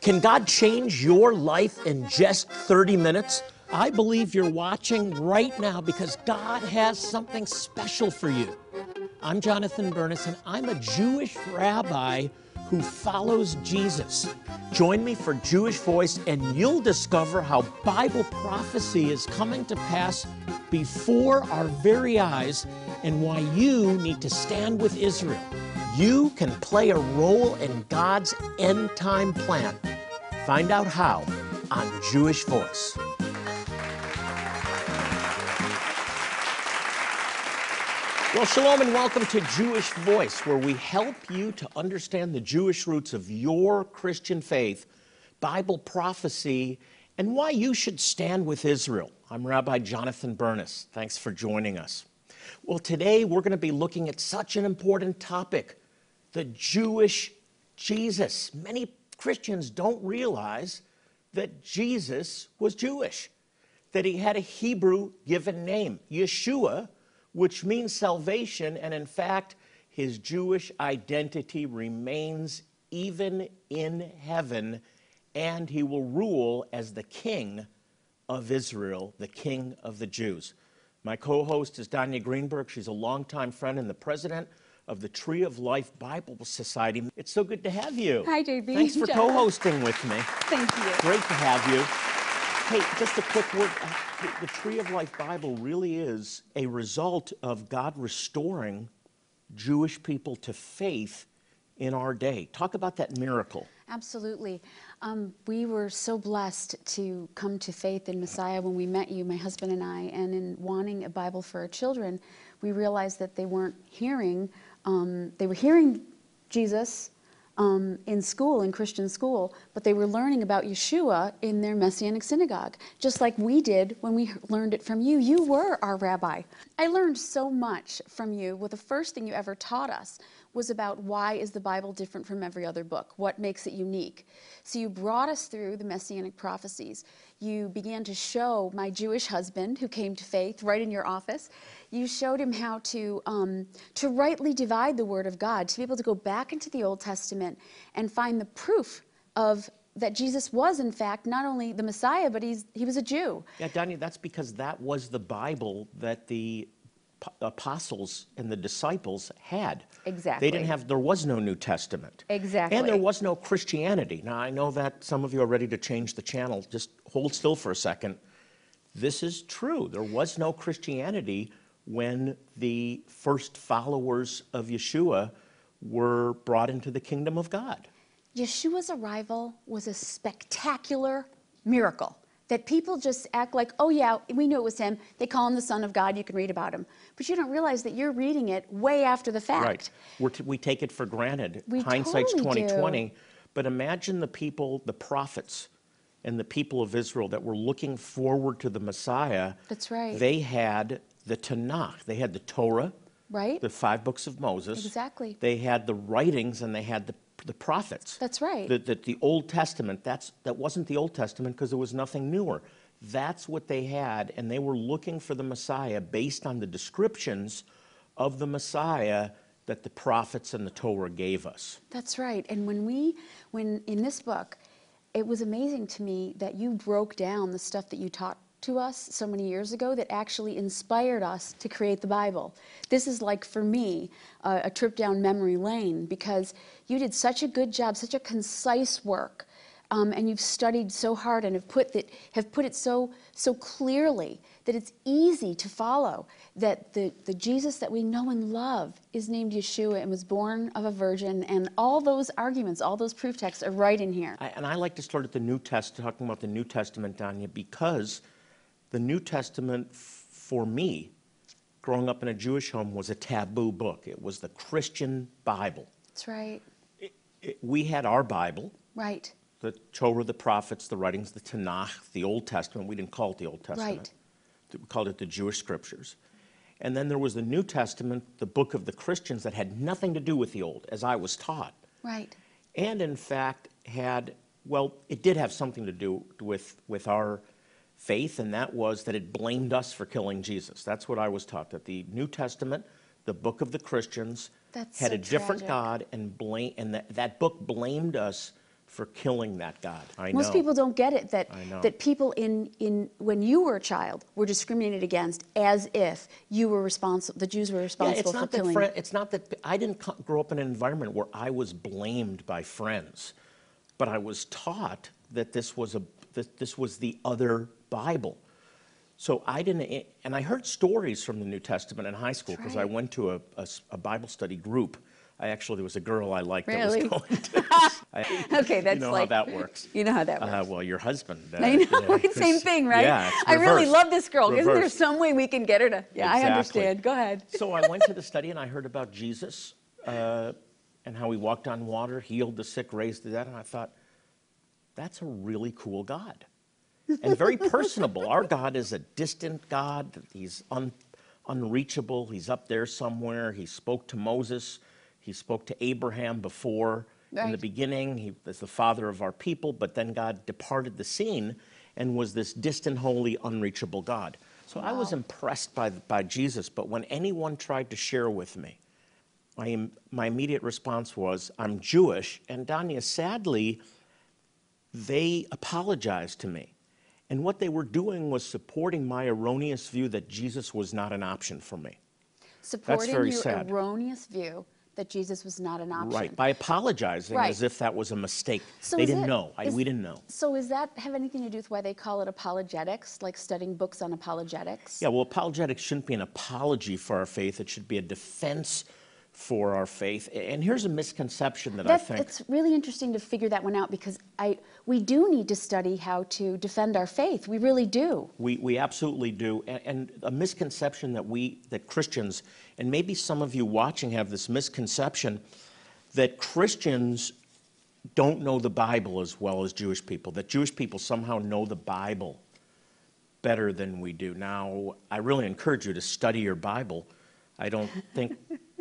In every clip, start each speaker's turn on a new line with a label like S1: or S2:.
S1: Can God change your life in just 30 minutes? I believe you're watching right now because God has something special for you. I'm Jonathan Bernis, and I'm a Jewish rabbi who follows Jesus. Join me for Jewish Voice, and you'll discover how Bible prophecy is coming to pass before our very eyes and why you need to stand with Israel. You can play a role in God's end time plan. Find out how on Jewish Voice. Well, shalom and welcome to Jewish Voice, where we help you to understand the Jewish roots of your Christian faith, Bible prophecy, and why you should stand with Israel. I'm Rabbi Jonathan Bernis. Thanks for joining us. Well, today we're going to be looking at such an important topic the Jewish Jesus. Many Christians don't realize that Jesus was Jewish, that he had a Hebrew given name, Yeshua which means salvation, and in fact, his Jewish identity remains even in heaven, and he will rule as the king of Israel, the king of the Jews. My co host is Danya Greenberg. She's a longtime friend and the president of the Tree of Life Bible Society. It's so good to have you.
S2: Hi, JB.
S1: Thanks for co hosting with me.
S2: Thank you.
S1: Great to have you. Hey, just a quick word. The Tree of Life Bible really is a result of God restoring Jewish people to faith in our day. Talk about that miracle.
S2: Absolutely. Um, we were so blessed to come to faith in Messiah when we met you, my husband and I, and in wanting a Bible for our children, we realized that they weren't hearing, um, they were hearing Jesus um, in school, in Christian school, but they were learning about Yeshua in their Messianic synagogue, just like we did when we learned it from you. You were our rabbi. I learned so much from you. Well, the first thing you ever taught us was about why is the Bible different from every other book? What makes it unique? So you brought us through the messianic prophecies. You began to show my Jewish husband, who came to faith right in your office, you showed him how to, um, to rightly divide the Word of God, to be able to go back into the Old Testament and find the proof of that Jesus was, in fact, not only the Messiah, but he's, he was a Jew.
S1: Yeah, Danya, that's because that was the Bible that the apostles and the disciples had.
S2: Exactly.
S1: They didn't have, there was no New Testament.
S2: Exactly.
S1: And there was no Christianity. Now, I know that some of you are ready to change the channel. Just hold still for a second. This is true. There was no Christianity when the first followers of Yeshua were brought into the kingdom of God.
S2: Yeshua's arrival was a spectacular miracle that people just act like, oh, yeah, we knew it was him. They call him the Son of God. You can read about him. But you don't realize that you're reading it way after the fact.
S1: Right. T- we take it for granted.
S2: We
S1: Hindsight's
S2: totally
S1: 2020.
S2: do.
S1: But imagine the people, the prophets, and the people of Israel that were looking forward to the Messiah.
S2: That's right.
S1: They had the Tanakh, they had the Torah,
S2: Right?
S1: the five books of Moses.
S2: Exactly.
S1: They had the writings and they had the, the prophets.
S2: That's right.
S1: That the, the Old Testament, that's, that wasn't the Old Testament because there was nothing newer. That's what they had, and they were looking for the Messiah based on the descriptions of the Messiah that the prophets and the Torah gave us.
S2: That's right. And when we, when in this book, it was amazing to me that you broke down the stuff that you taught to us so many years ago that actually inspired us to create the Bible. This is like, for me, uh, a trip down memory lane because you did such a good job, such a concise work. Um, and you've studied so hard and have put, that, have put it so, so clearly that it's easy to follow that the, the Jesus that we know and love is named Yeshua and was born of a virgin. And all those arguments, all those proof texts are right in here.
S1: I, and I like to start at the New Testament, talking about the New Testament, Danya, because the New Testament, for me, growing up in a Jewish home, was a taboo book. It was the Christian Bible.
S2: That's right.
S1: It- we had our Bible,
S2: Right.
S1: the Torah, the prophets, the writings, the Tanakh, the Old Testament. We didn't call it the Old Testament.
S2: Right.
S1: We called it the Jewish Scriptures. And then there was the New Testament, the book of the Christians, that had nothing to do with the Old, as I was taught.
S2: Right.
S1: And in fact, had, well, it did have something to do with, with our faith, and that was that it blamed us for killing Jesus. That's what I was taught, that the New Testament, the book of the Christians,
S2: That's
S1: had
S2: so
S1: a different
S2: tragic.
S1: God, and blame and that, that book blamed us for killing that God. I
S2: Most
S1: know.
S2: people don't get it that that people in in when you were a child were discriminated against as if you were responsible. The Jews were responsible Yeah,
S1: it's
S2: for
S1: not that
S2: killing.
S1: friend, it's not that I didn't grow up in an environment where I was blamed by friends, but I was taught that this was a that this was the other Bible. So I didn't, eh, and I heard stories from the New Testament in high school because I went to a Bible study group. I actually there was a girl I liked
S2: Really?
S1: that was going to. I-
S2: okay, that's
S1: you know
S2: like
S1: how that works.
S2: You know how that works.
S1: Uh, well, your husband. Uh,
S2: I know, same thing, right?
S1: Yeah,
S2: I really love this girl. Isn't there some way we can get her to? Yeah, I understand. Go ahead.
S1: So I went to the study and I heard about Jesus uh, and how he walked on water, healed the sick, raised the dead, and I thought, that's a really cool God. And very personable. Our God is a distant God. He's un, unreachable. He's up there somewhere. He spoke to Moses. He spoke to Abraham before. In the beginning, he was the father of our people, but then God departed the scene and was this distant, holy, unreachable God. So I was impressed by, by Jesus, but when anyone tried to share with me, my, my immediate response was, I'm Jewish. And Danya, sadly, they apologized to me. And what they were doing was supporting my erroneous view that Jesus was not an option for me.
S2: Supporting
S1: very
S2: your
S1: sad.
S2: erroneous view that Jesus was not an option.
S1: Right, by apologizing
S2: Right.
S1: as if that was a mistake.
S2: So
S1: they didn't
S2: it-
S1: know. I,
S2: is-
S1: we didn't know.
S2: So does that have anything to do with why they call it apologetics, like studying books on apologetics?
S1: Yeah, well, apologetics shouldn't be an apology for our faith. It should be a defense for our faith. And here's a misconception that I think.
S2: it's really interesting to figure that one out because I we do need to study how to defend our faith. We really do.
S1: We, we absolutely do. And, and a misconception that we, that Christians, and maybe some of you watching have this misconception that Christians don't know the Bible as well as Jewish people, that Jewish people somehow know the Bible better than we do. Now, I really encourage you to study your Bible. I don't think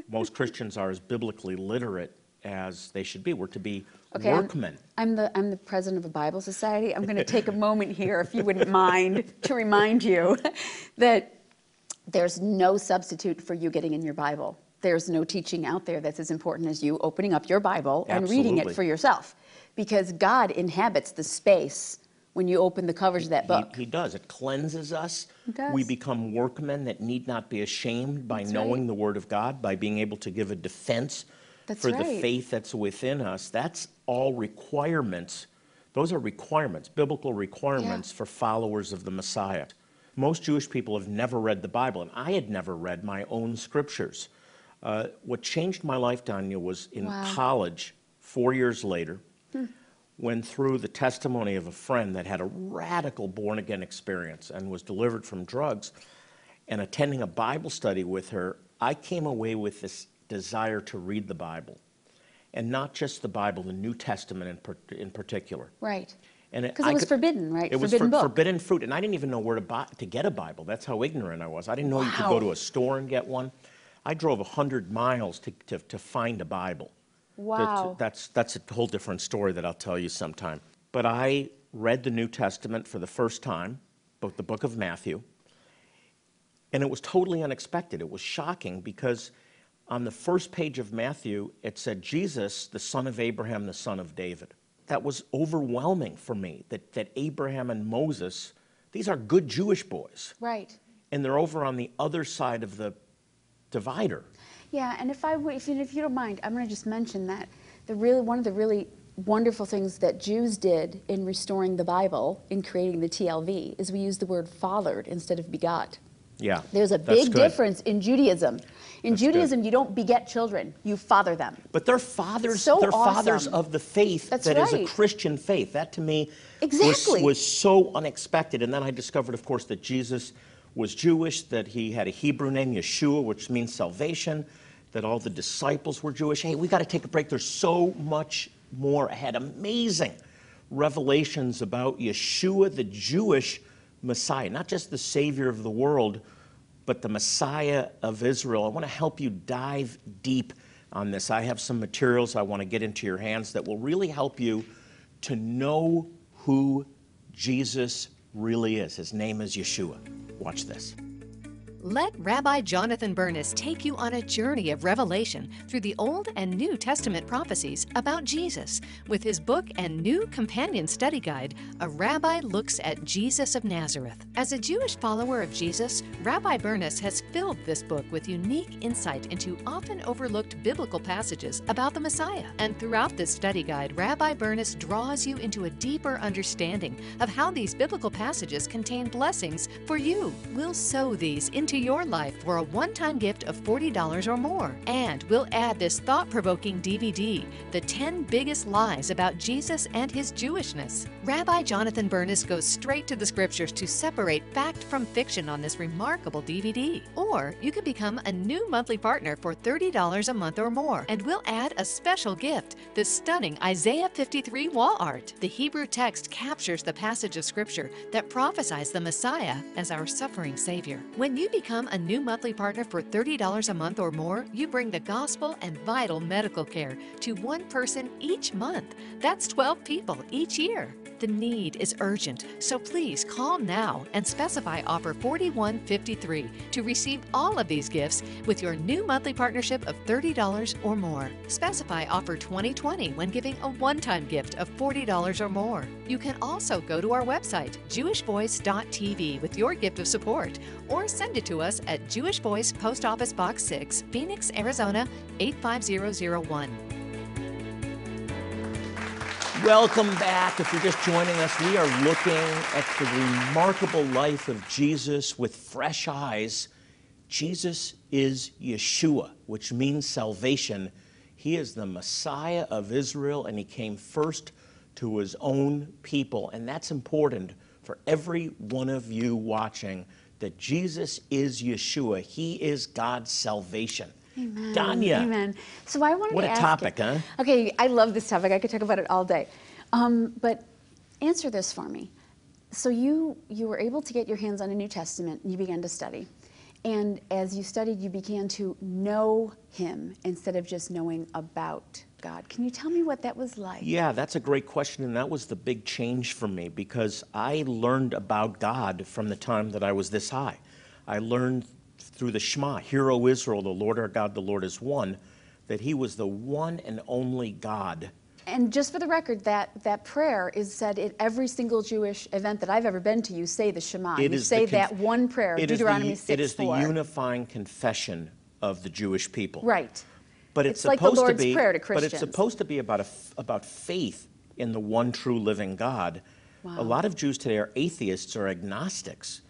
S1: most Christians are as biblically literate as they should be. We're to be
S2: Okay, I'm- I'm the I'm the president of a Bible society. I'm going to take a moment here, if you wouldn't mind, to remind you that there's no substitute for you getting in your Bible. There's no teaching out there that's as important as you opening up your Bible and reading it for yourself, because God inhabits the space when you open the covers of that book.
S1: He, he does. It cleanses us.
S2: It does.
S1: We become workmen that need not be ashamed by
S2: That's
S1: knowing
S2: right.
S1: the Word of God, by being able to give a defense
S2: That's
S1: for the faith that's within us. That's all requirements. Those are requirements, biblical requirements for followers of the Messiah. Most Jewish people have never read the Bible, and I had never read my own scriptures. Uh, what changed my life, Danya, was in
S2: Wow.
S1: college, four years later, when through the testimony of a friend that had a radical born again experience and was delivered from drugs and attending a Bible study with her, I came away with this desire to read the Bible. And not just the Bible, the New Testament in, per- in particular.
S2: Right.
S1: And
S2: Because
S1: I
S2: it was
S1: could-
S2: forbidden, right?
S1: It was
S2: forbidden
S1: for,
S2: book.
S1: forbidden fruit, and I didn't even know where to buy to get a Bible. That's how ignorant I was. I didn't know you could go to a store and get one. I drove hundred miles to, to, to find a Bible.
S2: Wow.
S1: that's that's a whole different story that I'll tell you sometime. But I read the New Testament for the first time, both the book of Matthew, and it was totally unexpected. It was shocking because on the first page of Matthew, it said, Jesus, the son of Abraham, the son of David. That was overwhelming for me that, that Abraham and Moses, these are good Jewish boys,
S2: Right.
S1: and they're over on the other side of the divider.
S2: Yeah, and if I would, if you, if you don't mind, I'm going to just mention that the really one of the really wonderful things that Jews did in restoring the Bible, in creating the TLV, is we use the word fathered instead of begot.
S1: Yeah.
S2: There's a big
S1: good.
S2: difference in Judaism. In
S1: That's good.
S2: Judaism, you don't beget children; you father them.
S1: But they're fathers.
S2: So
S1: they're fathers of the faith
S2: That's
S1: that is a. Christian faith. That to me
S2: Exactly.
S1: was, was so unexpected. And then I discovered, of course, that Jesus was Jewish, that he had a Hebrew name, Yeshua, which means salvation, that all the disciples were Jewish. Hey, we got to take a break. There's so much more ahead. Amazing revelations about Yeshua, the Jewish Messiah, not just the Savior of the world, but the Messiah of Israel. I want to help you dive deep on this. I have some materials I want to get into your hands that will really help you to know who Jesus really is. His name is Yeshua. Watch this.
S3: Let Rabbi Jonathan Bernis take you on a journey of revelation through the Old and New Testament prophecies about Jesus with his book and new companion study guide, A Rabbi Looks at Jesus of Nazareth. As a Jewish follower of Jesus, Rabbi Bernis has filled this book with unique insight into often overlooked biblical passages about the Messiah. And throughout this study guide, Rabbi Bernis draws you into a deeper understanding of how these biblical passages contain blessings for you. We'll sow these into your life for a one time gift of $40 or more. And we'll add this thought provoking DVD, The 10 Biggest Lies About Jesus and His Jewishness. Rabbi Jonathan Bernis goes straight to the scriptures to separate fact from fiction on this remarkable DVD. Or you can become a new monthly partner for $30 a month or more, and we'll add a special gift the stunning Isaiah 53 wall art. The Hebrew text captures the passage of scripture that prophesies the Messiah as our suffering Savior. When you become a new monthly partner for $30 a month or more, you bring the gospel and vital medical care to one person each month. That's 12 people each year. The need is urgent, so please call now and specify offer 4153 to receive all of these gifts with your new monthly partnership of $30 or more. Specify offer 2020 when giving a one time gift of $40 or more. You can also go to our website, jewishvoice.tv, with your gift of support, or send it to us at Jewish Voice Post Office Box 6, Phoenix, Arizona 85001.
S1: Welcome back. If you're just joining us, we are looking at the remarkable life of Jesus with fresh eyes. Jesus is Yeshua, which means salvation. He is the Messiah of Israel, and he came first to his own people. And that's important for every one of you watching that Jesus is Yeshua. He is God's salvation.
S2: Amen.
S1: Danya.
S2: Amen. So I wanted
S1: What
S2: to
S1: a topic,
S2: you-
S1: huh?
S2: Okay, I love this topic. I could talk about it all day. Um, but answer this for me. So you you were able to get your hands on a New Testament and you began to study. And as you studied, you began to know him instead of just knowing about God. Can you tell me what that was like?
S1: Yeah, that's a great question, and that was the big change for me because I learned about God from the time that I was this high. I learned through the Shema, Hear, O Israel, the Lord our God, the Lord is one, that He was the one and only God.
S2: And just for the record, that, that prayer is said at every single Jewish event that I've ever been to. You say the Shema.
S1: It
S2: you say that one prayer,
S1: it is the-
S2: 6
S1: It is the unifying confession of the Jewish people.
S2: Right.
S1: But it's,
S2: It's like the
S1: supposed
S2: Lord's
S1: to be,
S2: Prayer to
S1: But it's supposed to be about a about faith in the one true living God. A lot of Jews today are atheists or agnostics,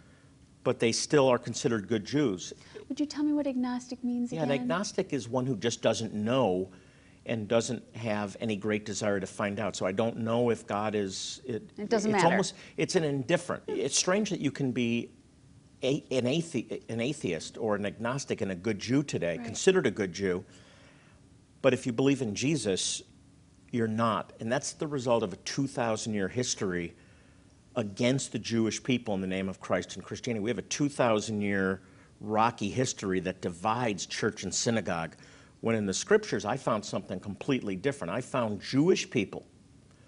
S1: but they still are considered good Jews.
S2: Would you tell me what agnostic means again?
S1: Yeah, an agnostic is one who just doesn't know and doesn't have any great desire to find out. So I don't know if God is. It,
S2: It doesn't
S1: it's
S2: matter.
S1: Almost, it's an indifferent. It's strange that you can be a, an, athe- an atheist or an agnostic and a good Jew today,
S2: Right.
S1: considered a good Jew. But if you believe in Jesus, you're not. And that's the result of a 2,000 year history against the Jewish people in the name of Christ and Christianity. We have a 2,000 year rocky history that divides church and synagogue. When in the scriptures, I found something completely different. I found Jewish people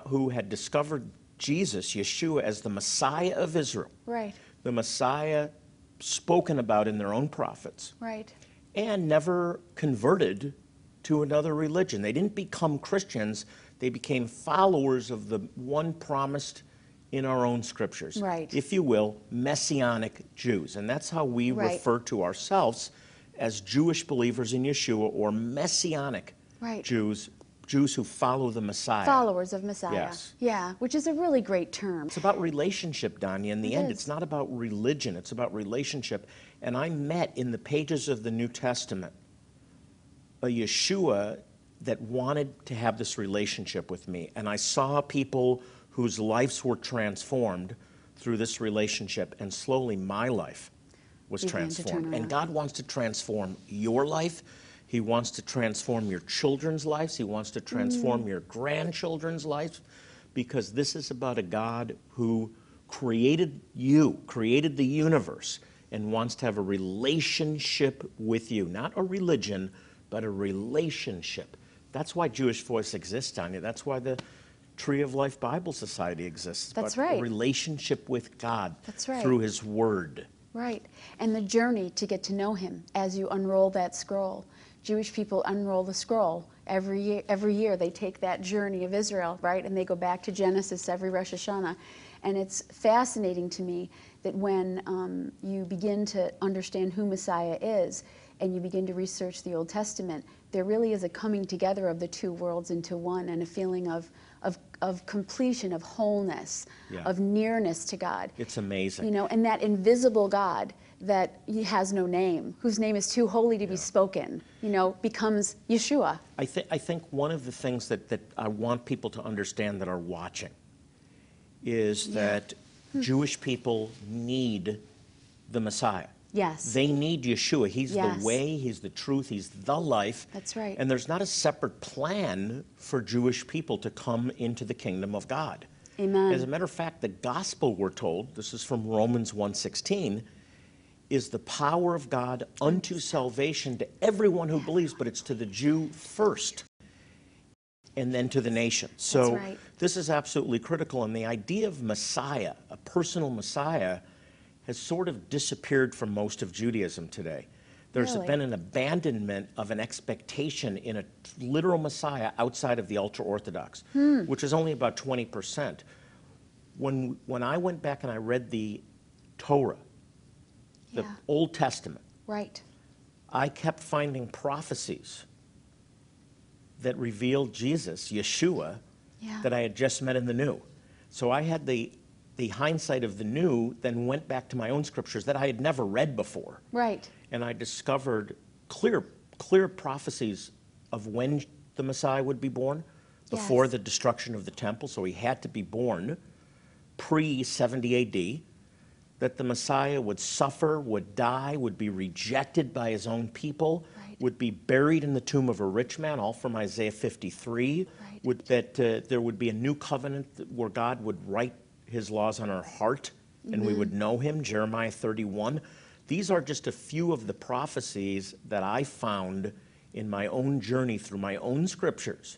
S1: who had discovered Jesus, Yeshua, as the Messiah of Israel,
S2: Right,
S1: the Messiah spoken about in their own prophets
S2: right.
S1: and never converted to another religion. They didn't become Christians, they became followers of the one promised in our own scriptures.
S2: Right.
S1: If you will, messianic Jews. And that's how we
S2: Right.
S1: refer to ourselves as Jewish believers in Yeshua or messianic
S2: Right.
S1: Jews, Jews who follow the Messiah.
S2: Followers of Messiah.
S1: Yes.
S2: Yeah, which is a really great term.
S1: It's about relationship, Danya. In the
S2: It
S1: end,
S2: is.
S1: it's not about religion, it's about relationship. And I met in the pages of the New Testament a Yeshua that wanted to have this relationship with me. And I saw people whose lives were transformed through this relationship, and slowly my life was
S2: Began
S1: transformed. And. God wants to transform your life. He wants to transform your children's lives. He wants to
S2: Mm.
S1: transform your grandchildren's lives because this is about a God who created you, created the universe, and wants to have a relationship with you. Not a religion, but a relationship. That's why Jewish Voice exists, Danya. That's why the Tree of Life Bible Society exists.
S2: That's right.
S1: A relationship with God
S2: That's right.
S1: through His Word.
S2: Right. And the journey to get to know him as you unroll that scroll. Jewish people unroll the scroll every year, every year they take that journey of Israel, right? And they go back to Genesis every Rosh Hashanah. And it's fascinating to me that when um, you begin to understand who Messiah is and you begin to research the Old Testament, there really is a coming together of the two worlds into one and a feeling of, of, of completion, of wholeness,
S1: Yeah.
S2: of nearness to God.
S1: It's amazing.
S2: You know, and that invisible God that he has no name, whose name is too holy to be spoken, you know, becomes Yeshua.
S1: I, th- I think one of the things that, that I want people to understand that are watching is
S2: Yeah.
S1: that hmm. Jewish people need the Messiah.
S2: Yes.
S1: They need Yeshua. He's
S2: Yes.
S1: the way, He's the truth, He's the life.
S2: That's right.
S1: And there's not a separate plan for Jewish people to come into the kingdom of God.
S2: Amen.
S1: As a matter of fact, the gospel we're told, this is from Romans 1:16, is the power of God unto salvation to everyone who believes, but it's to the Jew first and then to the nation. So
S2: right.
S1: this is absolutely critical. And the idea of Messiah, a personal Messiah, has sort of disappeared from most of Judaism today. There's
S2: Really?
S1: been an abandonment of an expectation in a literal Messiah outside of the ultra Orthodox,
S2: Hmm.
S1: which is only about 20%. When, when I went back and I read the Torah, the
S2: Yeah.
S1: Old Testament,
S2: Right.
S1: I kept finding prophecies that revealed Jesus, Yeshua,
S2: Yeah.
S1: that I had just met in the New. So I had the, the hindsight of the New, then went back to my own scriptures that I had never read before.
S2: Right.
S1: And I discovered clear, clear prophecies of when the Messiah would be born, before
S2: Yes.
S1: the destruction of the temple. So he had to be born pre 70 AD that the Messiah would suffer, would die, would be rejected by his own people,
S2: Right.
S1: would be buried in the tomb of a rich man, all from Isaiah 53,
S2: Right.
S1: would, that uh, there would be a new covenant where God would write his laws on our heart and we would mm-hmm. know him, Jeremiah 31. These are just a few of the prophecies that I found in my own journey through my own scriptures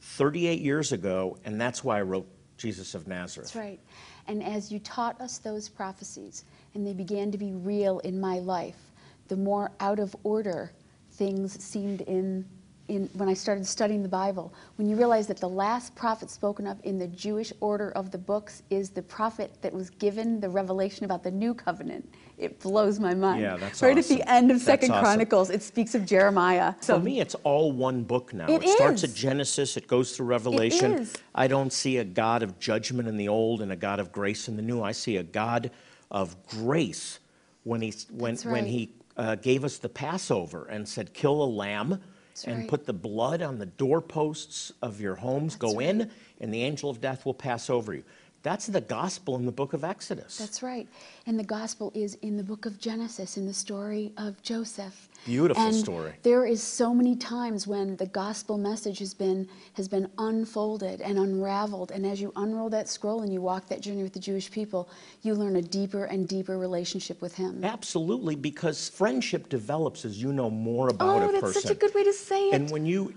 S1: 38 years ago, and that's why I wrote Jesus of Nazareth.
S2: That's right. And as you taught us those prophecies and they began to be real in my life, the more out of order things seemed in, in when I started studying the Bible. When you realize that the last prophet spoken of in the Jewish order of the books is the prophet that was given the revelation about the new covenant, it blows my mind.
S1: Yeah, that's
S2: right at the end of
S1: That's
S2: Second
S1: awesome.
S2: Chronicles, it speaks of Jeremiah.
S1: So for me, it's all one book now.
S2: It
S1: starts at Genesis, it goes through Revelation.
S2: is.
S1: I don't see a God of judgment in the old and a God of grace in the new. I see a God of grace when he, when,
S2: That's
S1: when he uh, gave us the Passover and said, kill a lamb and
S2: right.
S1: put the blood on the doorposts of your homes. Go in, and the angel of death will pass over you. That's the gospel in the book of Exodus.
S2: That's right. And the gospel is in the book of Genesis, in the story of Joseph.
S1: Beautiful
S2: and
S1: story.
S2: There is so many times when the gospel message has been has been unfolded and unraveled. And as you unroll that scroll and you walk that journey with the Jewish people, you learn a deeper and deeper relationship with him.
S1: Absolutely, because friendship develops as you know more about
S2: oh,
S1: a
S2: that's such a good way to say it.
S1: And when you,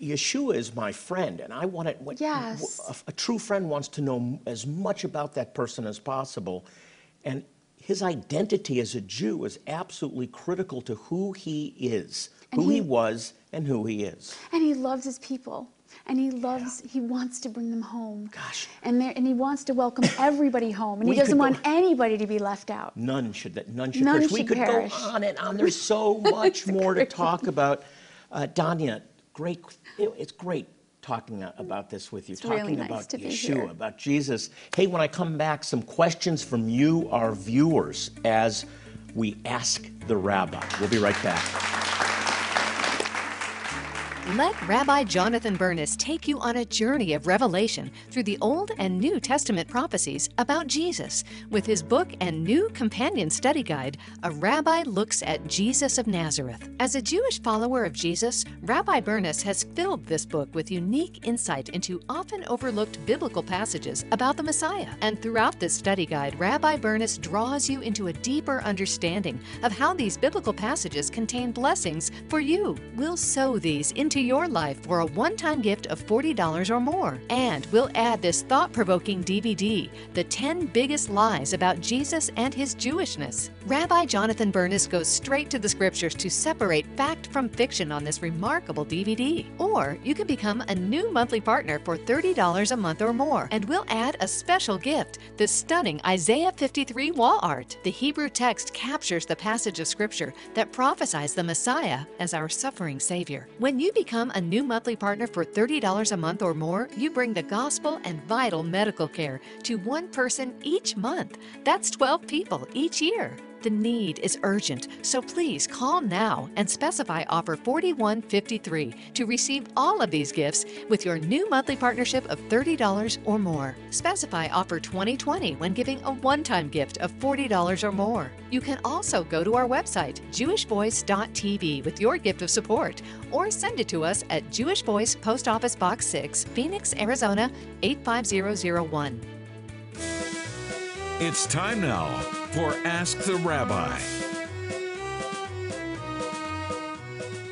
S1: Yeshua is my friend, and I want to.
S2: Yes.
S1: A, a true friend wants to know as much about that person as possible, and his identity as a Jew is absolutely critical to who he is,
S2: And
S1: who he,
S2: he-
S1: was, and who he is.
S2: and he loves his people. And he loves, he wants to bring them home.
S1: Gosh.
S2: And, there, and he wants to welcome everybody home. And
S1: We
S2: he doesn't want
S1: go-
S2: anybody to be left out.
S1: None should that none should
S2: None
S1: perish. we could
S2: perish.
S1: go on and on. There's so much more to talk about. Uh, Danya, great. it- it's great talking uh, about this with you.
S2: It's
S1: talking
S2: really nice
S1: about Yeshua, about Jesus. Hey, when I come back, some questions from you, our viewers, as we ask the rabbi. We'll be right back.
S3: Let Rabbi Jonathan Bernis take you on a journey of revelation through the Old and New Testament prophecies about Jesus with his book and new companion study guide, A Rabbi Looks at Jesus of Nazareth. As a Jewish follower of Jesus, Rabbi Bernis has filled this book with unique insight into often overlooked biblical passages about the Messiah. And throughout this study guide, Rabbi Bernis draws you into a deeper understanding of how these biblical passages contain blessings for you. We'll sow these into into your life for a one time gift of $40 or more. And we'll add this thought provoking DVD The 10 Biggest Lies About Jesus and His Jewishness. Rabbi Jonathan Bernis goes straight to the scriptures to separate fact from fiction on this remarkable DVD. Or you can become a new monthly partner for $30 a month or more, and we'll add a special gift the stunning Isaiah 53 wall art. The Hebrew text captures the passage of scripture that prophesies the Messiah as our suffering Savior. When you become a new monthly partner for $30 a month or more, you bring the gospel and vital medical care to one person each month. That's 12 people each year. The need is urgent, so please call now and specify offer 4153 to receive all of these gifts with your new monthly partnership of $30 or more. Specify offer 2020 when giving a one time gift of $40 or more. You can also go to our website, jewishvoice.tv, with your gift of support, or send it to us at Jewish Voice Post Office Box 6, Phoenix, Arizona 85001.
S4: It's time now for Ask the Rabbi.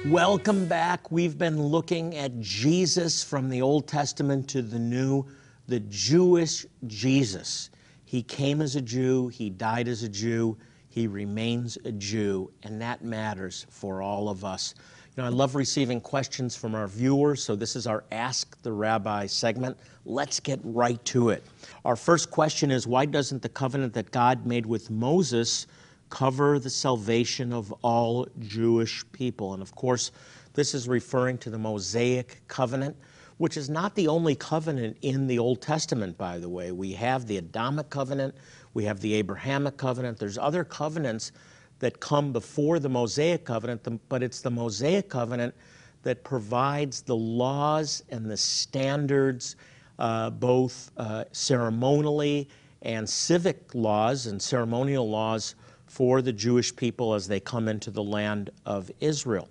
S1: Welcome back. We've been looking at Jesus from the Old Testament to the New, the Jewish Jesus. He came as a Jew, he died as a Jew, he remains a Jew, and that matters for all of us. You know, I love receiving questions from our viewers, so this is our Ask the Rabbi segment. Let's get right to it. Our first question is Why doesn't the covenant that God made with Moses cover the salvation of all Jewish people? And of course, this is referring to the Mosaic covenant, which is not the only covenant in the Old Testament, by the way. We have the Adamic covenant, we have the Abrahamic covenant, there's other covenants that come before the Mosaic covenant, but it's the Mosaic covenant that provides the laws and the standards, uh, both uh, ceremonially and civic laws and ceremonial laws for the Jewish people as they come into the land of Israel.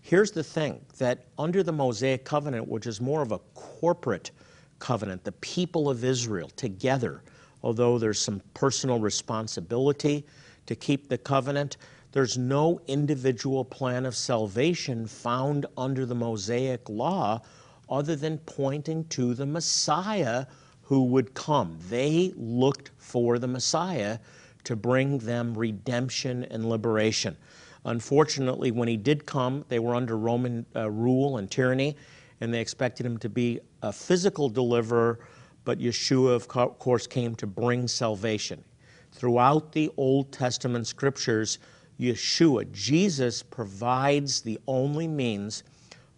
S1: Here's the thing that under the Mosaic covenant, which is more of a corporate covenant, the people of Israel together, although there's some personal responsibility to keep the covenant. There's no individual plan of salvation found under the Mosaic law other than pointing to the Messiah who would come. They looked for the Messiah to bring them redemption and liberation. Unfortunately, when he did come, they were under Roman uh, rule and tyranny, and they expected him to be a physical deliverer, but Yeshua, of course, came to bring salvation. Throughout the Old Testament scriptures, Yeshua, Jesus, provides the only means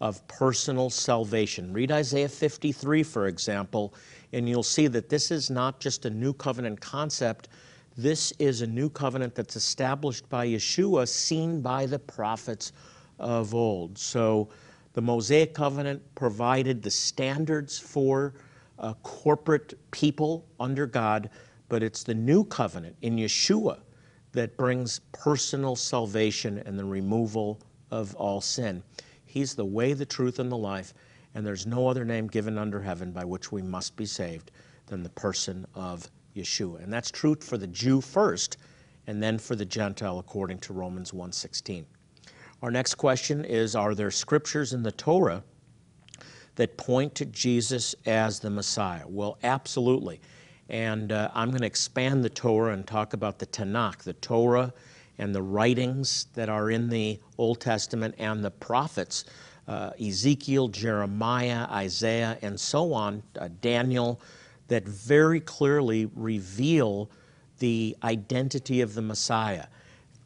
S1: of personal salvation. Read Isaiah 53, for example, and you'll see that this is not just a new covenant concept. This is a new covenant that's established by Yeshua, seen by the prophets of old. So the Mosaic covenant provided the standards for a corporate people under God but it's the new covenant in Yeshua that brings personal salvation and the removal of all sin. He's the way, the truth, and the life, and there's no other name given under heaven by which we must be saved than the person of Yeshua. And that's true for the Jew first, and then for the Gentile according to Romans 1:16. Our next question is are there scriptures in the Torah that point to Jesus as the Messiah? Well, absolutely. And uh, I'm going to expand the Torah and talk about the Tanakh, the Torah and the writings that are in the Old Testament and the prophets uh, Ezekiel, Jeremiah, Isaiah, and so on, uh, Daniel, that very clearly reveal the identity of the Messiah,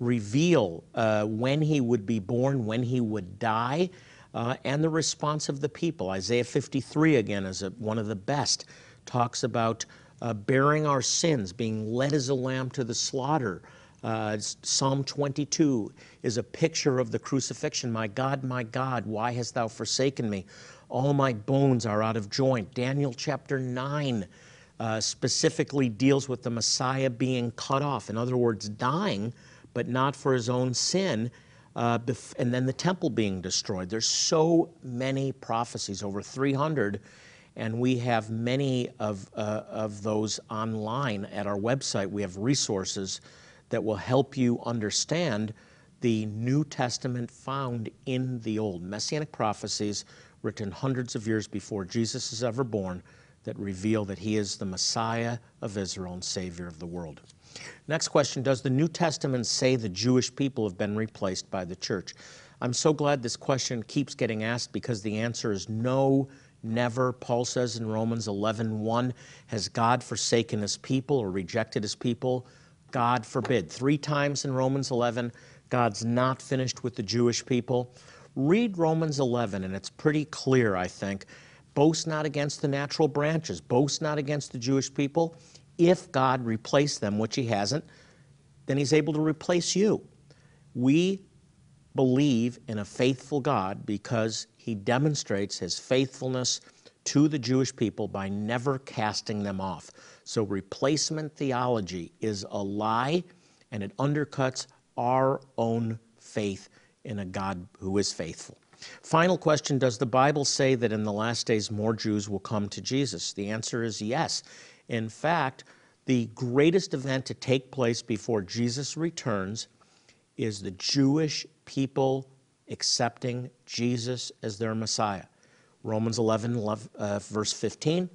S1: reveal uh, when he would be born, when he would die, uh, and the response of the people. Isaiah 53, again, is a, one of the best, talks about uh, bearing our sins, being led as a lamb to the slaughter. Uh, Psalm 22 is a picture of the crucifixion. My God, my God, why hast thou forsaken me? All my bones are out of joint. Daniel chapter 9 uh, specifically deals with the Messiah being cut off. In other words, dying, but not for his own sin. Uh, and then the temple being destroyed. There's so many prophecies, over 300 and we have many of, uh, of those online at our website. We have resources that will help you understand the New Testament found in the Old. Messianic prophecies written hundreds of years before Jesus is ever born that reveal that he is the Messiah of Israel and Savior of the world. Next question Does the New Testament say the Jewish people have been replaced by the church? I'm so glad this question keeps getting asked because the answer is no, never. Paul says in Romans 11 1, Has God forsaken his people or rejected his people? God forbid. Three times in Romans 11, God's not finished with the Jewish people. Read Romans 11, and it's pretty clear, I think. Boast not against the natural branches, boast not against the Jewish people. If God replaced them, which He hasn't, then He's able to replace you. We believe in a faithful God because He demonstrates His faithfulness to the Jewish people by never casting them off. So, replacement theology is a lie and it undercuts our own faith in a God who is faithful. Final question Does the Bible say that in the last days more Jews will come to Jesus? The answer is yes. In fact, the greatest event to take place before Jesus returns is the Jewish people accepting Jesus as their Messiah. Romans 11, uh, verse 15.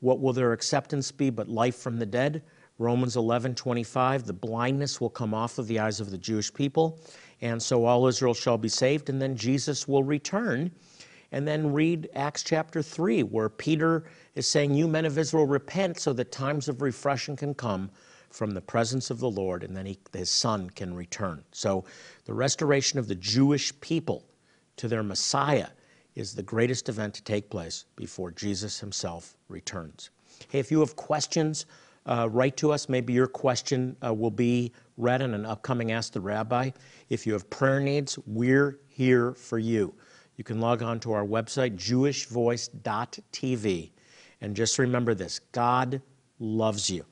S1: What will their acceptance be but life from the dead? Romans 11, 25. The blindness will come off of the eyes of the Jewish people, and so all Israel shall be saved, and then Jesus will return. And then read Acts chapter 3, where Peter is saying, You men of Israel, repent so that times of refreshing can come from the presence of the Lord, and then he, his son can return. So the restoration of the Jewish people to their Messiah is the greatest event to take place before Jesus himself returns. Hey, if you have questions, uh, write to us. Maybe your question uh, will be read in an upcoming Ask the Rabbi. If you have prayer needs, we're here for you. You can log on to our website, jewishvoice.tv. And just remember this God loves you,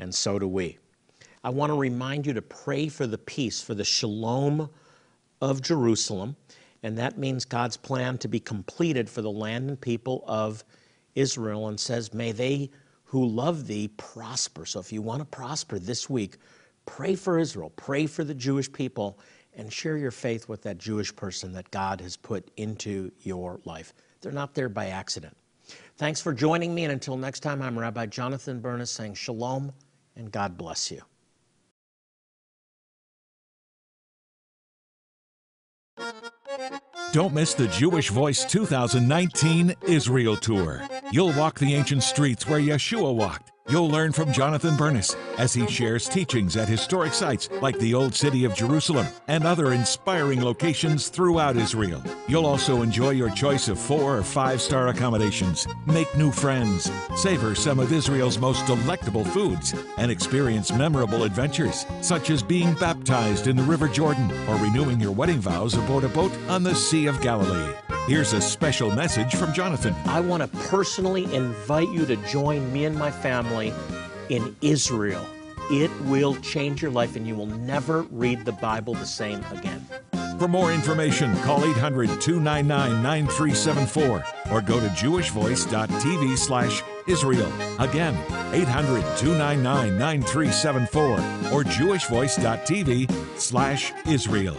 S1: and so do we. I want to remind you to pray for the peace, for the shalom of Jerusalem. And that means God's plan to be completed for the land and people of Israel and says, May they who love thee prosper. So if you want to prosper this week, pray for Israel, pray for the Jewish people, and share your faith with that Jewish person that God has put into your life. They're not there by accident. Thanks for joining me, and until next time, I'm Rabbi Jonathan Bernis saying shalom and God bless you.
S4: Don't miss the Jewish Voice 2019 Israel Tour. You'll walk the ancient streets where Yeshua walked You'll learn from Jonathan Bernis as he shares teachings at historic sites like the Old City of Jerusalem and other inspiring locations throughout Israel. You'll also enjoy your choice of four or five star accommodations, make new friends, savor some of Israel's most delectable foods, and experience memorable adventures, such as being baptized in the River Jordan or renewing your wedding vows aboard a boat on the Sea of Galilee. Here's a special message from Jonathan.
S1: I want to personally invite you to join me and my family in Israel. It will change your life and you will never read the Bible the same again.
S4: For more information, call 800 299 9374 or go to jewishvoice.tv slash Israel. Again, 800 299 9374 or jewishvoice.tv slash Israel.